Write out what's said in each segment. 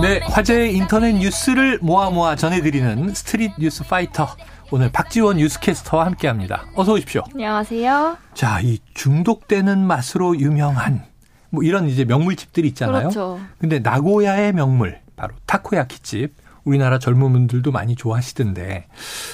네, 화제의 인터넷 뉴스를 모아 모아 전해드리는 Street News Fighter. 오늘 박지원 뉴스캐스터와 함께합니다. 어서 오십시오. 안녕하세요. 자, 이 중독되는 맛으로 유명한 뭐 이런 이제 명물집들이 있잖아요. 그렇죠. 근데 나고야의 명물 바로 타코야키집. 우리나라 젊은 분들도 많이 좋아하시던데.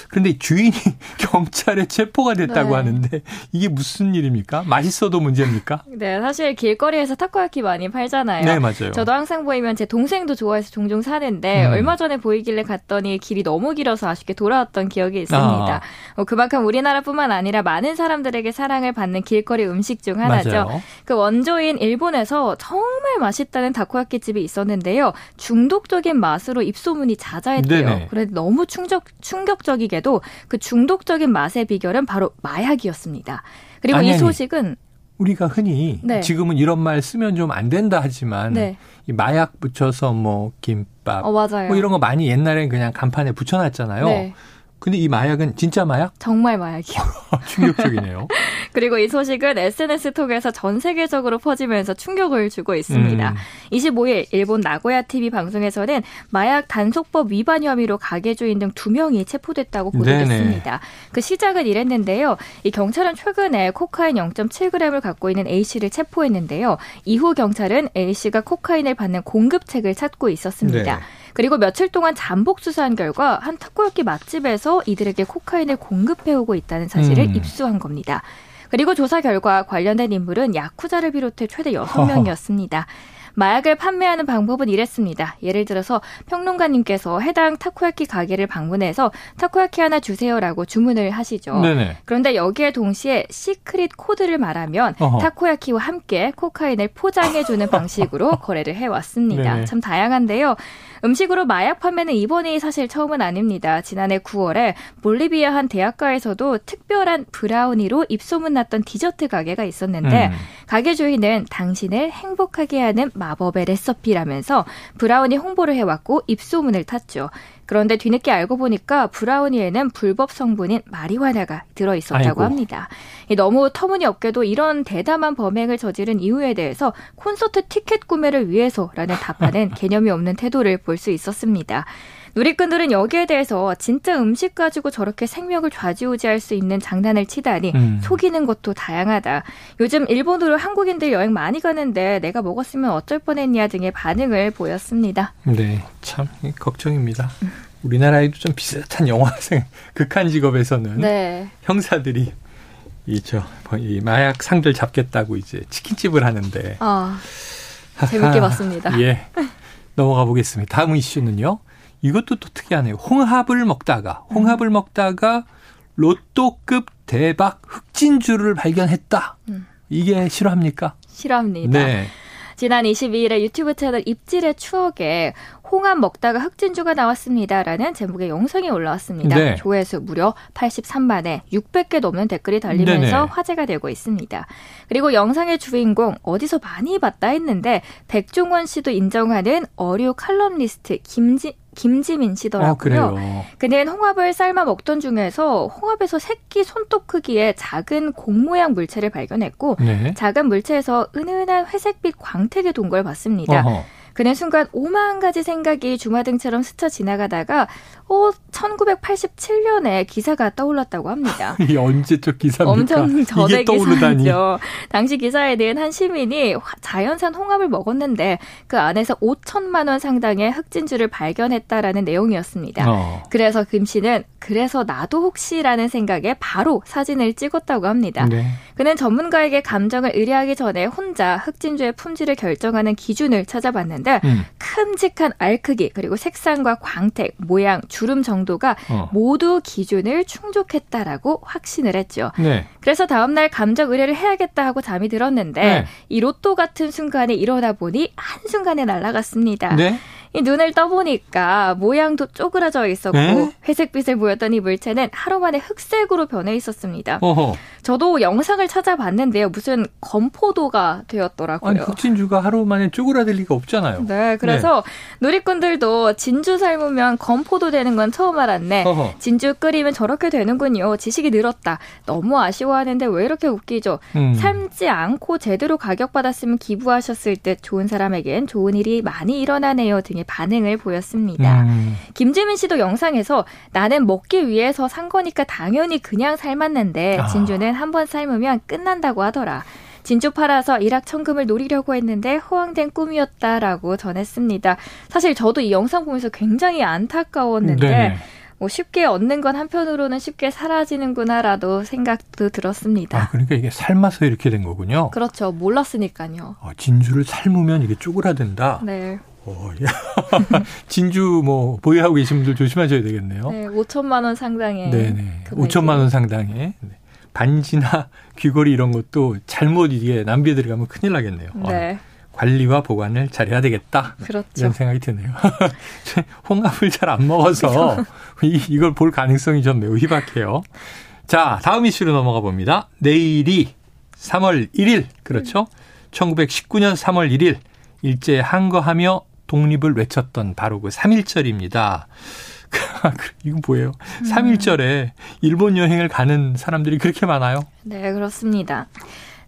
그런데 주인이 경찰에 체포가 됐다고 네. 하는데 이게 무슨 일입니까? 맛있어도 문제입니까? 네, 사실 길거리에서 타코야키 많이 팔잖아요. 네, 맞아요. 저도 항상 보이면 제 동생도 좋아해서 종종 사는데 음. 얼마 전에 보이길래 갔더니 길이 너무 길어서 아쉽게 돌아왔던 기억이 있습니다. 아. 어, 그만큼 우리나라뿐만 아니라 많은 사람들에게 사랑을 받는 길거리 음식 중 하나죠. 맞아요. 그 원조인 일본에서 정말 맛있다는 다코야키 집이 있었는데요. 중독적인 맛으로 입소문이 자자했대요. 네네. 그런데 너무 충격, 충격적이게도 그 중독적인 맛의 비결은 바로 마약이었습니다. 그리고 아니, 이. 소식은 우리가 흔히 네. 지금은 이런 말 쓰면 좀 안 된다 하지만 네. 이 마약 붙여서 뭐 김밥 어 맞아요. 뭐 이런 거 많이 옛날엔 그냥 간판에 붙여놨잖아요. 네. 근데 이 마약은 진짜 마약? 정말 마약이요. 충격적이네요. 그리고 이 소식은 SNS 통해서 전 세계적으로 퍼지면서 충격을 주고 있습니다. 음. 25일 일본 나고야 TV 방송에서는 마약 단속법 위반 혐의로 가게 주인 등 두 명이 체포됐다고 보도됐습니다. 그 시작은 이랬는데요. 이 경찰은 최근에 코카인 0.7g을 갖고 있는 A 씨를 체포했는데요. 이후 경찰은 A 씨가 코카인을 받는 공급책을 찾고 있었습니다. 네. 그리고 며칠 동안 잠복 수사한 결과 한 타코야키 맛집에서 이들에게 코카인을 공급해오고 있다는 사실을 음. 입수한 겁니다. 그리고 조사 결과 관련된 인물은 야쿠자를 비롯해 최대 여섯 명이었습니다 마약을 판매하는 방법은 이랬습니다. 예를 들어서 평론가님께서 해당 타코야키 가게를 방문해서 타코야키 하나 주세요라고 주문을 하시죠. 네네. 그런데 여기에 동시에 secret 코드를 말하면 어허. 타코야키와 함께 코카인을 포장해주는 방식으로 거래를 해왔습니다. 네네. 참 다양한데요. 음식으로 마약 판매는 이번이 사실 처음은 아닙니다. 지난해 9월에 볼리비아 한 대학가에서도 특별한 브라우니로 입소문났던 디저트 가게가 있었는데 음. 가게 주인은 당신을 행복하게 하는 마법의 레시피라면서 브라우니 홍보를 해왔고 입소문을 탔죠. 그런데 뒤늦게 알고 보니까 브라우니에는 불법 성분인 마리화나가 들어 있었다고 아이고. 합니다. 이 너무 터무니없게도 이런 대담한 범행을 저지른 이유에 대해서 콘서트 티켓 구매를 위해서라는 답하는 개념이 없는 태도를 볼 수 있었습니다. 누리꾼들은 여기에 대해서 진짜 음식 가지고 저렇게 생명을 좌지우지할 수 있는 장난을 치다니 음. 속이는 것도 다양하다. 요즘 일본으로 한국인들 여행 많이 가는데 내가 먹었으면 어쩔 뻔했냐 등의 반응을 보였습니다. 네, 참 걱정입니다. 우리나라에도 좀 비슷한 영화생 극한 직업에서는 네. 형사들이 이저 이 마약 상들 잡겠다고 이제 치킨집을 하는데 아, 재밌게 봤습니다. 예. 넘어가 보겠습니다. 다음 이슈는요. 이것도 또 특이하네요. 홍합을 먹다가 홍합을 먹다가 로또급 대박 흑진주를 발견했다. 음. 이게 실화입니까? 싫어합니다. 네. 지난 22일에 유튜브 채널 입질의 추억에 홍합 먹다가 흑진주가 나왔습니다라는 제목의 영상이 올라왔습니다. 네. 조회수 무려 83만에 600개 넘는 댓글이 달리면서 네네. 화제가 되고 있습니다. 그리고 영상의 주인공 어디서 많이 봤다 했는데 백종원 씨도 인정하는 어류 칼럼니스트 김지 김지민 어, 씨더라고요. 그래요. 그는 홍합을 삶아 먹던 중에서 홍합에서 새끼 손톱 크기의 작은 공 모양 물체를 발견했고 네. 작은 물체에서 은은한 회색빛 광택이 돈 걸 봤습니다. 어허. 그는 순간 오만 가지 생각이 주마등처럼 스쳐 지나가다가 어 1987년에 기사가 떠올랐다고 합니다. 이게 언제적 기사입니까? 엄청 저대. 기사죠. 당시 기사에는 한 시민이 화- 자연산 홍합을 먹었는데 그 안에서 5천만 원 상당의 흑진주를 발견했다라는 내용이었습니다. 어. 그래서 김 씨는 그래서 나도 혹시라는 생각에 바로 사진을 찍었다고 합니다. 네. 그는 전문가에게 감정을 의뢰하기 전에 혼자 흑진주의 품질을 결정하는 기준을 찾아봤는데 음. 큼직한 알 크기 그리고 색상과 광택, 모양, 주름 정도가 어. 모두 기준을 충족했다라고 확신을 했죠. 네. 그래서 다음날 감정 의뢰를 해야겠다 하고 잠이 들었는데 네. 이 로또 같은 순간에 일어나 보니 한순간에 날아갔습니다. 네. 이 눈을 떠보니까 모양도 쪼그라져 있었고 네? 회색빛을 보였던 이 물체는 하루 만에 흑색으로 변해 있었습니다. 어허. 저도 영상을 찾아봤는데요. 무슨 검포도가 되었더라고요. 아니 흑진주가 하루 만에 쪼그라들 리가 없잖아요. 네, 그래서 누리꾼들도 진주 삶으면 검포도 되는 건 처음 알았네. 어허. 진주 끓이면 저렇게 되는군요. 지식이 늘었다. 너무 아쉬워하는데 왜 이렇게 웃기죠? 음. 삶지 않고 제대로 가격받았으면 기부하셨을 듯 좋은 사람에겐 좋은 일이 많이 일어나네요 등의 등의 반응을 보였습니다. 음. 김지민 씨도 영상에서 나는 먹기 위해서 산 거니까 당연히 그냥 삶았는데 아. 진주는 한 번 삶으면 끝난다고 하더라. 진주 팔아서 일확천금을 노리려고 했는데 허황된 꿈이었다라고 전했습니다. 사실 저도 이 영상 보면서 굉장히 안타까웠는데 네. 뭐 쉽게 얻는 건 한편으로는 쉽게 사라지는구나라도 생각도 들었습니다. 아, 그러니까 이게 삶아서 이렇게 된 거군요. 그렇죠. 몰랐으니까요. 어, 진주를 삶으면 이게 쪼그라든다. 네. 어, 진주 뭐 보유하고 계신 분들 조심하셔야 되겠네요. 네, 5천만 원 상당의. 네네. 5천만 원 상당의. 네. 반지나 귀걸이 이런 것도 잘못 이게 낭비에 들어가면 큰일 나겠네요. 네. 어. 관리와 보관을 잘해야 되겠다. 그렇죠. 이런 생각이 드네요. 홍합을 잘 안 먹어서 이, 이걸 볼 가능성이 좀 매우 희박해요. 자, 다음 이슈로 넘어가 봅니다. 내일이 3월 1일, 그렇죠? 1919년 3월 1일, 일제 항거하며 독립을 외쳤던 바로 그 3.1절입니다. 이건 뭐예요? 음. 3.1절에 일본 여행을 가는 사람들이 그렇게 많아요? 네, 그렇습니다.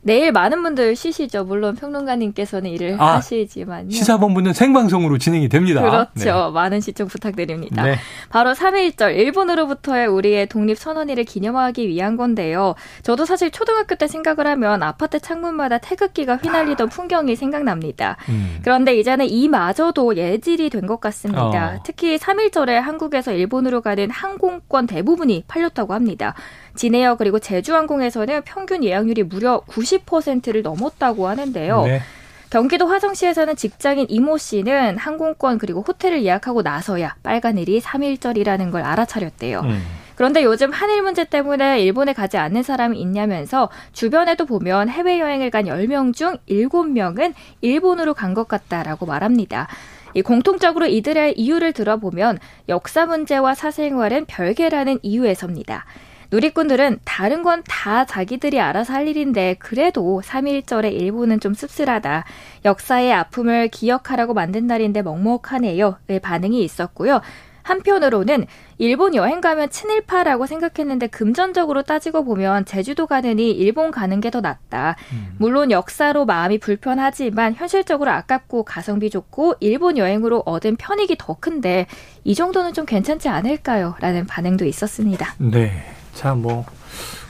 내일 많은 분들 쉬시죠. 물론 평론가님께서는 일을 아, 하시지만요. 시사본부는 생방송으로 진행이 됩니다. 그렇죠. 네. 많은 시청 부탁드립니다. 네. 바로 3.1절 일본으로부터의 우리의 독립 선언일을 기념하기 위한 건데요. 저도 사실 초등학교 때 생각을 하면 아파트 창문마다 태극기가 휘날리던 아. 풍경이 생각납니다. 음. 그런데 이제는 이마저도 예질이 된 것 같습니다. 어. 특히 3.1절에 한국에서 일본으로 가는 항공권 대부분이 팔렸다고 합니다. 진에어 그리고 제주항공에서는 평균 예약률이 무려 90%를 넘었다고 하는데요. 네. 경기도 화성시에서는 직장인 이모 씨는 항공권 그리고 호텔을 예약하고 나서야 빨간일이 3일절이라는 걸 알아차렸대요. 음. 그런데 요즘 한일 문제 때문에 일본에 가지 않는 사람이 있냐면서 주변에도 보면 해외여행을 간 10명 중 7명은 일본으로 간 것 같다라고 말합니다. 이 공통적으로 이들의 이유를 들어보면 역사 문제와 사생활은 별개라는 이유에서입니다. 누리꾼들은 다른 건 다 자기들이 알아서 할 일인데 그래도 3.1절의 일부는 좀 씁쓸하다. 역사의 아픔을 기억하라고 만든 날인데 먹먹하네요. 의 반응이 있었고요. 한편으로는 일본 여행 가면 친일파라고 생각했는데 금전적으로 따지고 보면 제주도 가느니 일본 가는 게 더 낫다. 음. 물론 역사로 마음이 불편하지만 현실적으로 아깝고 가성비 좋고 일본 여행으로 얻은 편익이 더 큰데 이 정도는 좀 괜찮지 않을까요? 라는 반응도 있었습니다. 네. 자, 뭐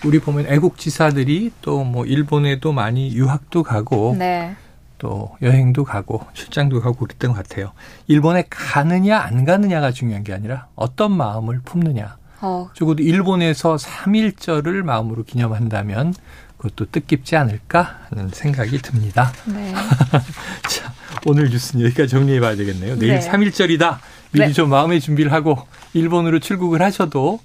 우리 보면 애국지사들이 또 뭐 일본에도 많이 유학도 가고 네. 또 여행도 가고 출장도 가고 그랬던 것 같아요. 일본에 가느냐 안 가느냐가 중요한 게 아니라 어떤 마음을 품느냐. 어. 적어도 일본에서 3일절을 마음으로 기념한다면 그것도 뜻깊지 않을까 하는 생각이 듭니다. 네. 자, 오늘 뉴스는 여기까지 정리해 봐야 되겠네요. 내일 네. 3일절이다. 미리 네. 좀 마음의 준비를 하고 일본으로 출국을 하셔도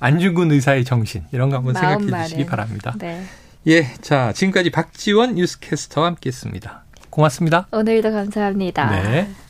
안중근 의사의 정신 이런 거 한번 생각해 주시기 바랍니다. 네. 예, 자 지금까지 박지원 뉴스캐스터와 함께했습니다. 고맙습니다. 오늘도 감사합니다. 네.